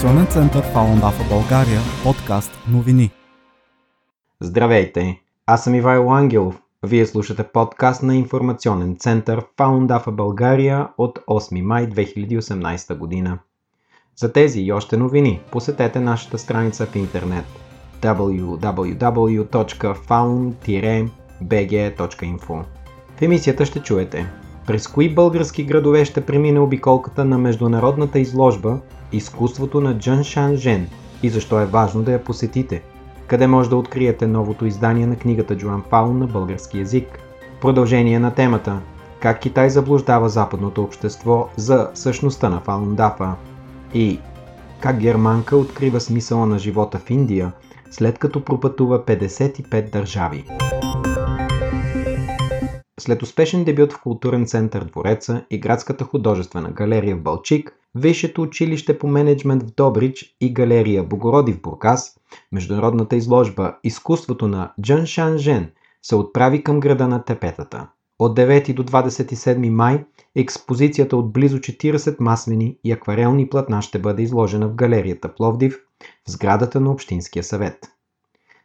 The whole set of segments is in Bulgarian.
информационен център Фалун Дафа България, подкаст новини. Здравейте, аз съм Ивайло Ангелов. Вие слушате подкаст на информационен център Фалун Дафа България от 8 май 2018 година. За тези и още новини посетете нашата страница в интернет www.faun-bg.info В емисията ще чуете през кои български градове ще премине обиколката на международната изложба Изкуството на Джан Шан Жен и защо е важно да я посетите? Къде може да откриете новото издание на книгата Джоан Фаун на български язик? Продължение на темата Как Китай заблуждава западното общество за същността на Фаун Дафа? И как германка открива смисъла на живота в Индия, след като пропътува 55 държави. След успешен дебют в културен център Двореца и градската художествена галерия в Балчик, Висшето училище по менеджмент в Добрич и галерия Богороди в Бургас, международната изложба Изкуството на Джан Шан Жен се отправи към града на тепетата. От 9 до 27 май експозицията от близо 40 маслени и акварелни платна ще бъде изложена в галерията Пловдив в сградата на Общинския съвет.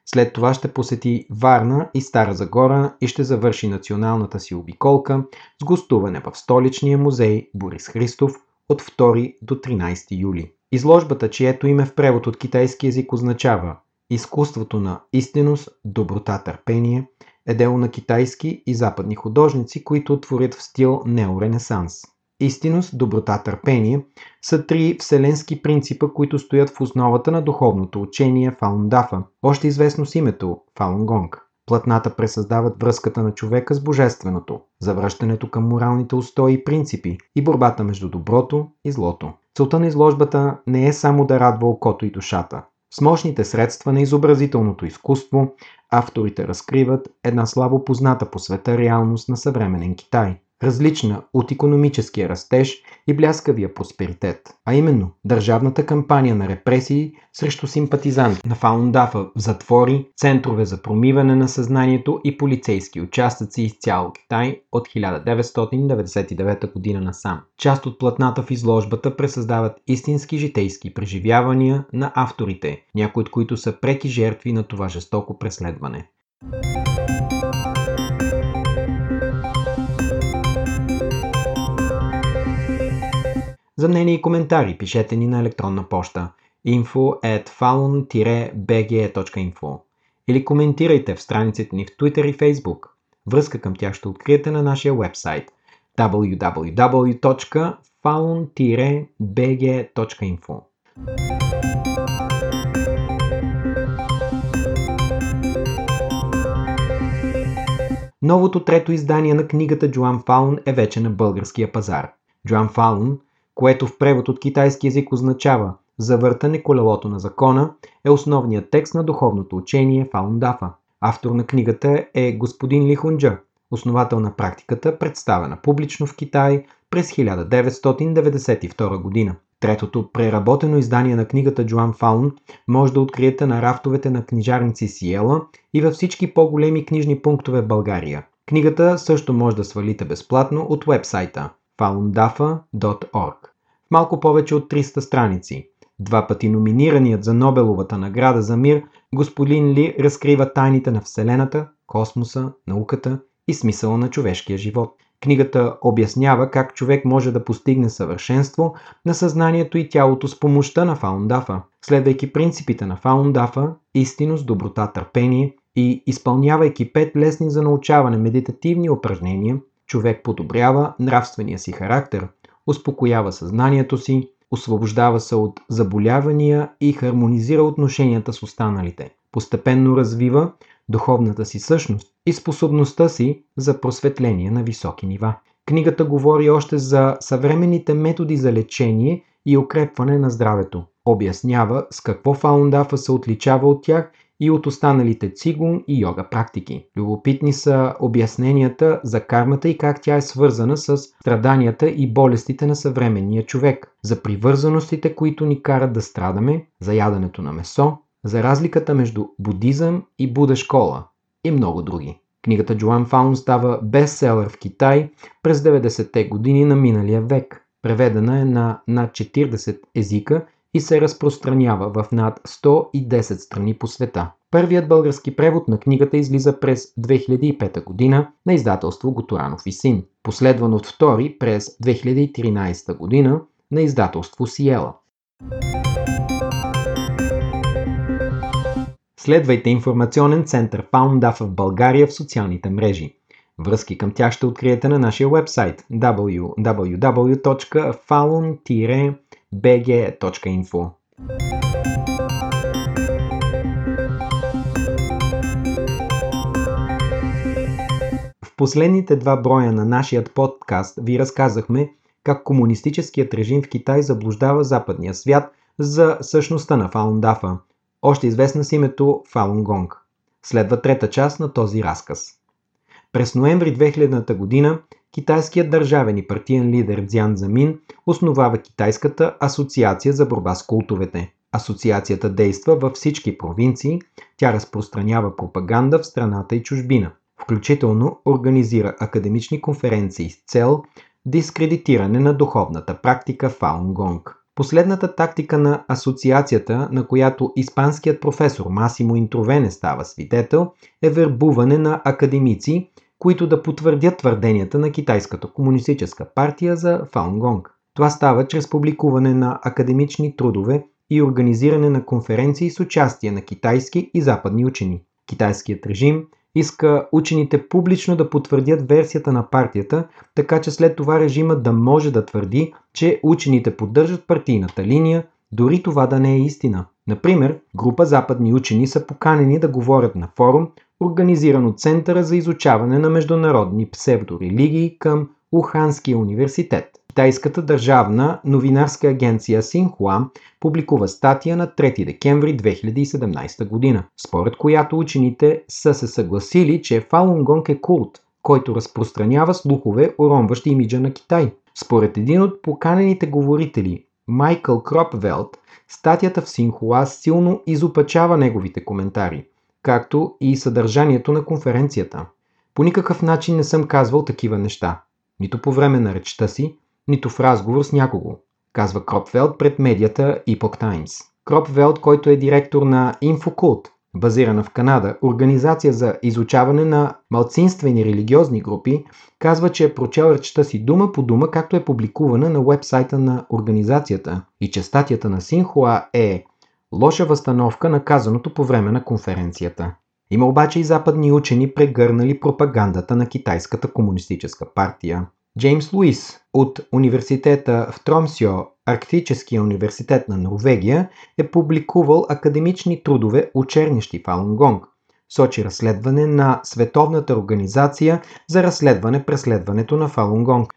След това ще посети Варна и Стара Загора и ще завърши националната си обиколка с гостуване в столичния музей Борис Христов от 2 до 13 юли. Изложбата, чието име в превод от китайски язик означава Изкуството на истинност, доброта, търпение, е дело на китайски и западни художници, които творят в стил неоренесанс. Истинност, доброта, търпение са три вселенски принципа, които стоят в основата на духовното учение Фалундафа, още известно с името Фалунгонг. Платната пресъздават връзката на човека с божественото, завръщането към моралните устои и принципи и борбата между доброто и злото. Целта на изложбата не е само да радва окото и душата. С мощните средства на изобразителното изкуство, авторите разкриват една слабо позната по света реалност на съвременен Китай – различна от економическия растеж и бляскавия просперитет, а именно държавната кампания на репресии срещу симпатизанти на Фаундафа в затвори, центрове за промиване на съзнанието и полицейски участъци из цял Китай от 1999 година насам. Част от платната в изложбата пресъздават истински житейски преживявания на авторите, някои от които са преки жертви на това жестоко преследване. За мнение и коментари пишете ни на електронна поща info at falun-bge.info или коментирайте в страниците ни в Twitter и Facebook. Връзка към тях ще откриете на нашия вебсайт www.falun-bg.info Новото трето издание на книгата Джоан Фаун е вече на българския пазар. Джоан Фаун което в превод от китайски язик означава Завъртане колелото на закона, е основният текст на духовното учение Фаундафа. Автор на книгата е господин Ли Хунджа, основател на практиката, представена публично в Китай през 1992 година. Третото преработено издание на книгата Джоан Фаун може да откриете на рафтовете на книжарници Сиела и във всички по-големи книжни пунктове в България. Книгата също може да свалите безплатно от вебсайта foundafa.org. В малко повече от 300 страници. Два пъти номинираният за Нобеловата награда за мир, господин Ли разкрива тайните на Вселената, космоса, науката и смисъла на човешкия живот. Книгата обяснява как човек може да постигне съвършенство на съзнанието и тялото с помощта на Фаундафа, следвайки принципите на Фаундафа, истинност, доброта, търпение и изпълнявайки пет лесни за научаване медитативни упражнения, човек подобрява нравствения си характер, успокоява съзнанието си, освобождава се от заболявания и хармонизира отношенията с останалите. Постепенно развива духовната си същност и способността си за просветление на високи нива. Книгата говори още за съвременните методи за лечение и укрепване на здравето. Обяснява с какво фаундафа се отличава от тях и от останалите цигун и йога практики. Любопитни са обясненията за кармата и как тя е свързана с страданията и болестите на съвременния човек, за привързаностите, които ни карат да страдаме, за яденето на месо, за разликата между будизъм и Буда школа и много други. Книгата Джоан Фаун става бестселър в Китай през 90-те години на миналия век. Преведена е на над 40 езика и се разпространява в над 110 страни по света. Първият български превод на книгата излиза през 2005 година на издателство Готоранов и син, последван от втори през 2013 година на издателство Сиела. Следвайте информационен център FoundDAF в България в социалните мрежи. Връзки към тях ще откриете на нашия вебсайт www.falun-bg.info. В последните два броя на нашият подкаст ви разказахме как комунистическият режим в Китай заблуждава западния свят за същността на Фалундафа, още известна с името Фалун Гонг. Следва трета част на този разказ. През ноември 2000 година китайският държавен и партиен лидер Дзян Замин основава Китайската асоциация за борба с култовете. Асоциацията действа във всички провинции, тя разпространява пропаганда в страната и чужбина. Включително организира академични конференции с цел дискредитиране на духовната практика Фаун Гонг. Последната тактика на асоциацията, на която испанският професор Масимо Интровене става свидетел, е вербуване на академици, които да потвърдят твърденията на Китайската комунистическа партия за Фаунгонг. Това става чрез публикуване на академични трудове и организиране на конференции с участие на китайски и западни учени. Китайският режим иска учените публично да потвърдят версията на партията, така че след това режимът да може да твърди, че учените поддържат партийната линия, дори това да не е истина. Например, група западни учени са поканени да говорят на форум, организиран от Центъра за изучаване на международни псевдорелигии към Уханския университет. Китайската държавна новинарска агенция Синхуа публикува статия на 3 декември 2017 година, според която учените са се съгласили, че Фалунгонг е култ, който разпространява слухове, уронващи имиджа на Китай. Според един от поканените говорители, Майкъл Кропвелт, статията в Синхуа силно изопачава неговите коментари, както и съдържанието на конференцията. По никакъв начин не съм казвал такива неща. Нито по време на речта си, нито в разговор с някого, казва Кропвелд пред медията Epoch Times. Кропвелд, който е директор на Infocult, базирана в Канада, организация за изучаване на малцинствени религиозни групи, казва, че е прочел речта си дума по дума, както е публикувана на вебсайта на организацията и че статията на Синхуа е лоша възстановка на казаното по време на конференцията. Има обаче и западни учени прегърнали пропагандата на Китайската комунистическа партия. Джеймс Луис от университета в Тромсио, Арктическия университет на Норвегия, е публикувал академични трудове, очернящи Фалунгонг. Сочи разследване на Световната организация за разследване преследването на Фалунгонг.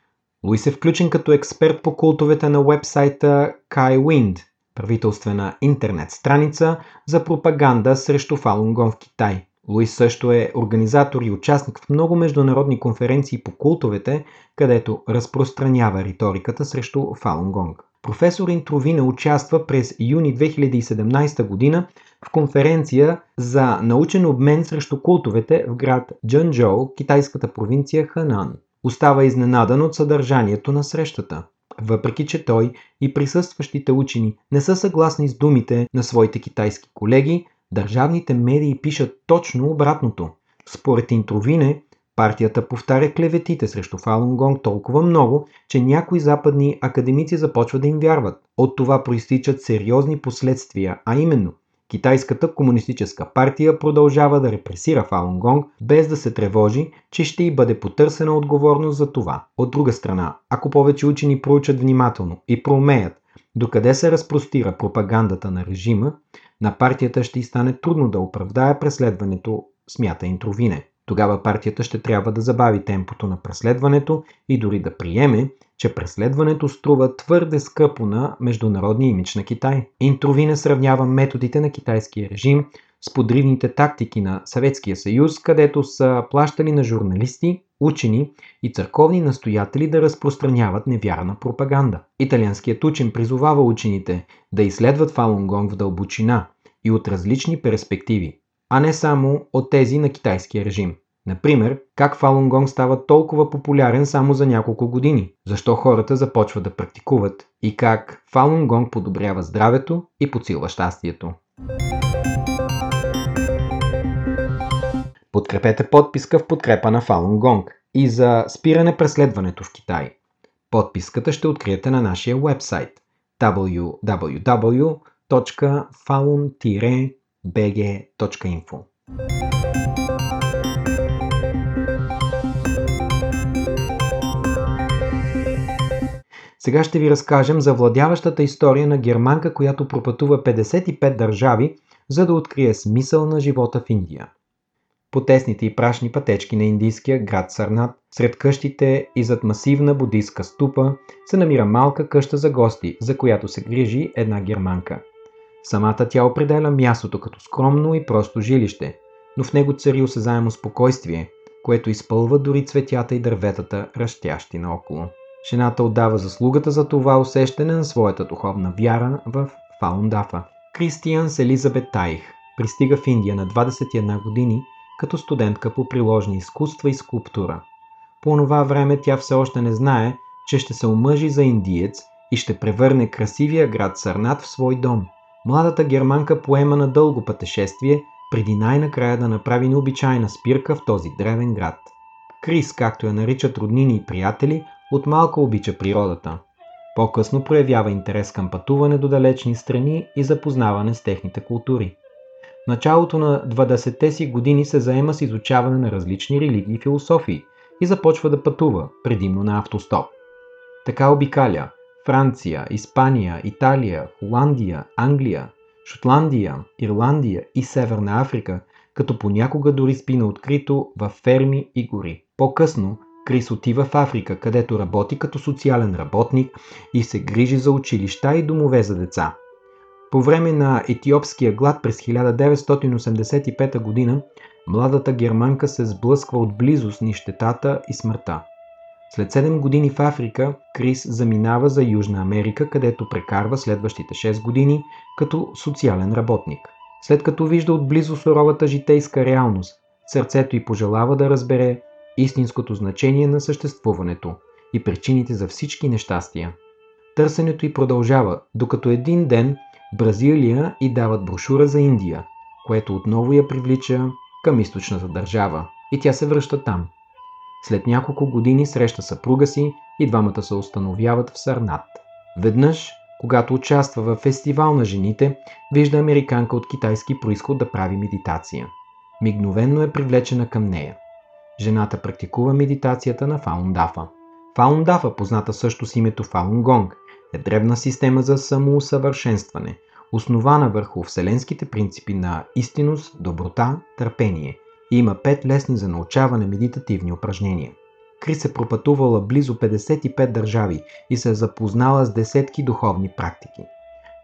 Луис е включен като експерт по култовете на вебсайта KaiWind, правителствена интернет страница за пропаганда срещу Фалунгонг в Китай. Луис също е организатор и участник в много международни конференции по култовете, където разпространява риториката срещу Фалунгонг. Професор Интровина участва през юни 2017 година в конференция за научен обмен срещу култовете в град Джанчжоу, китайската провинция Ханан. Остава изненадан от съдържанието на срещата. Въпреки, че той и присъстващите учени не са съгласни с думите на своите китайски колеги, Държавните медии пишат точно обратното. Според Интровине, партията повтаря клеветите срещу Фалунгонг толкова много, че някои западни академици започват да им вярват. От това проистичат сериозни последствия, а именно Китайската комунистическа партия продължава да репресира Фалунгонг, без да се тревожи, че ще й бъде потърсена отговорност за това. От друга страна, ако повече учени проучат внимателно и проумеят докъде се разпростира пропагандата на режима, на партията ще й стане трудно да оправдае преследването, смята Интровине. Тогава партията ще трябва да забави темпото на преследването и дори да приеме, че преследването струва твърде скъпо на международния имидж на Китай. Интровине сравнява методите на китайския режим с подривните тактики на Съветския съюз, където са плащали на журналисти, учени и църковни настоятели да разпространяват невярна пропаганда. Италианският учен призовава учените да изследват Фалунгонг в дълбочина и от различни перспективи, а не само от тези на китайския режим. Например, как Фалун Гонг става толкова популярен само за няколко години, защо хората започват да практикуват и как Фалун подобрява здравето и подсилва щастието. Подкрепете подписка в подкрепа на Фалун Гонг и за спиране преследването в Китай. Подписката ще откриете на нашия вебсайт www.falun-bg.info Сега ще ви разкажем за владяващата история на германка, която пропътува 55 държави, за да открие смисъл на живота в Индия. По тесните и прашни пътечки на индийския град Сарнат, сред къщите и зад масивна будистка ступа, се намира малка къща за гости, за която се грижи една германка. Самата тя определя мястото като скромно и просто жилище, но в него цари осезаемо спокойствие, което изпълва дори цветята и дърветата, растящи наоколо. Жената отдава заслугата за това усещане на своята духовна вяра в Фаундафа. Кристиан с Елизабет Тайх пристига в Индия на 21 години като студентка по приложни изкуства и скулптура. По това време тя все още не знае, че ще се омъжи за индиец и ще превърне красивия град Сарнат в свой дом. Младата германка поема на дълго пътешествие, преди най-накрая да направи необичайна спирка в този древен град. Крис, както я наричат роднини и приятели, от малко обича природата. По-късно проявява интерес към пътуване до далечни страни и запознаване с техните култури. В началото на 20-те си години се заема с изучаване на различни религии и философии и започва да пътува, предимно на автостоп. Така обикаля Франция, Испания, Италия, Холандия, Англия, Шотландия, Ирландия и Северна Африка, като понякога дори спи на открито във ферми и гори. По-късно Крис отива в Африка, където работи като социален работник и се грижи за училища и домове за деца. По време на етиопския глад през 1985 г. младата германка се сблъсква отблизо с нищетата и смъртта. След 7 години в Африка, Крис заминава за Южна Америка, където прекарва следващите 6 години като социален работник. След като вижда отблизо суровата житейска реалност, сърцето й пожелава да разбере истинското значение на съществуването и причините за всички нещастия. Търсенето й продължава, докато един ден Бразилия и дават брошура за Индия, което отново я привлича към източната държава и тя се връща там. След няколко години среща съпруга си и двамата се установяват в Сарнат. Веднъж, когато участва в фестивал на жените, вижда американка от китайски происход да прави медитация. Мигновенно е привлечена към нея – Жената практикува медитацията на Фаундафа. Фаундафа, позната също с името Фаунгонг, е древна система за самоусъвършенстване, основана върху вселенските принципи на истинност, доброта, търпение и има пет лесни за научаване медитативни упражнения. Крис е пропътувала близо 55 държави и се е запознала с десетки духовни практики.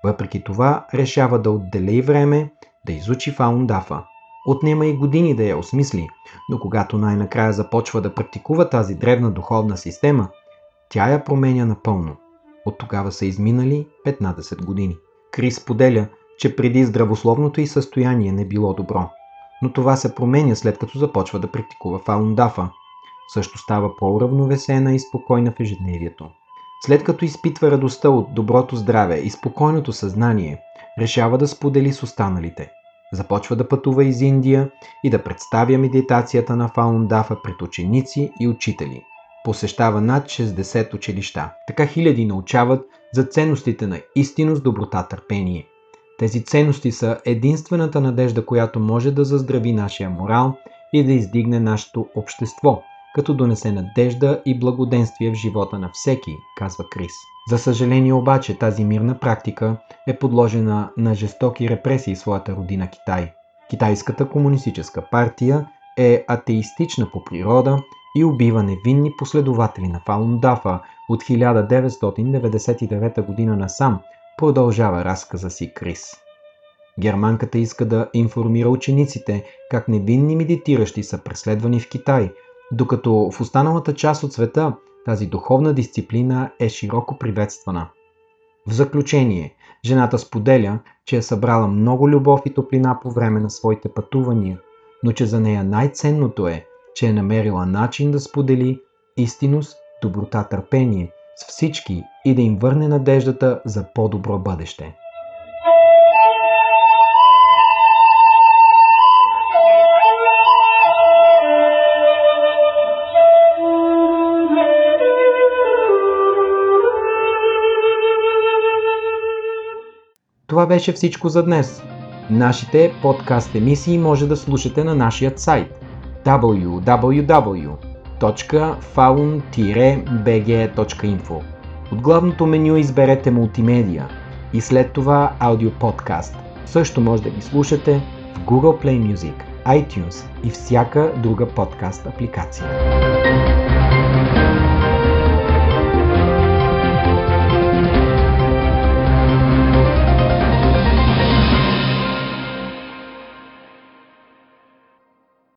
Въпреки това, решава да отделя и време да изучи Фаундафа, Отнема и години да я осмисли, но когато най-накрая започва да практикува тази древна духовна система, тя я променя напълно. От тогава са изминали 15 години. Крис поделя, че преди здравословното й състояние не било добро. Но това се променя след като започва да практикува фаундафа. Също става по-уравновесена и спокойна в ежедневието. След като изпитва радостта от доброто здраве и спокойното съзнание, решава да сподели с останалите – Започва да пътува из Индия и да представя медитацията на Фаундафа пред ученици и учители. Посещава над 60 училища. Така хиляди научават за ценностите на истинност, доброта, търпение. Тези ценности са единствената надежда, която може да заздрави нашия морал и да издигне нашето общество, като донесе надежда и благоденствие в живота на всеки, казва Крис. За съжаление обаче тази мирна практика е подложена на жестоки репресии в своята родина Китай. Китайската комунистическа партия е атеистична по природа и убива невинни последователи на Фалун Дафа от 1999 година насам, продължава разказа си Крис. Германката иска да информира учениците как невинни медитиращи са преследвани в Китай, докато в останалата част от света тази духовна дисциплина е широко приветствана. В заключение, жената споделя, че е събрала много любов и топлина по време на своите пътувания, но че за нея най-ценното е, че е намерила начин да сподели истинност, доброта, търпение с всички и да им върне надеждата за по-добро бъдеще. Това беше всичко за днес. Нашите подкаст емисии може да слушате на нашия сайт www.faun-bg.info От главното меню изберете мултимедия и след това аудиоподкаст. Също може да ги слушате в Google Play Music, iTunes и всяка друга подкаст апликация.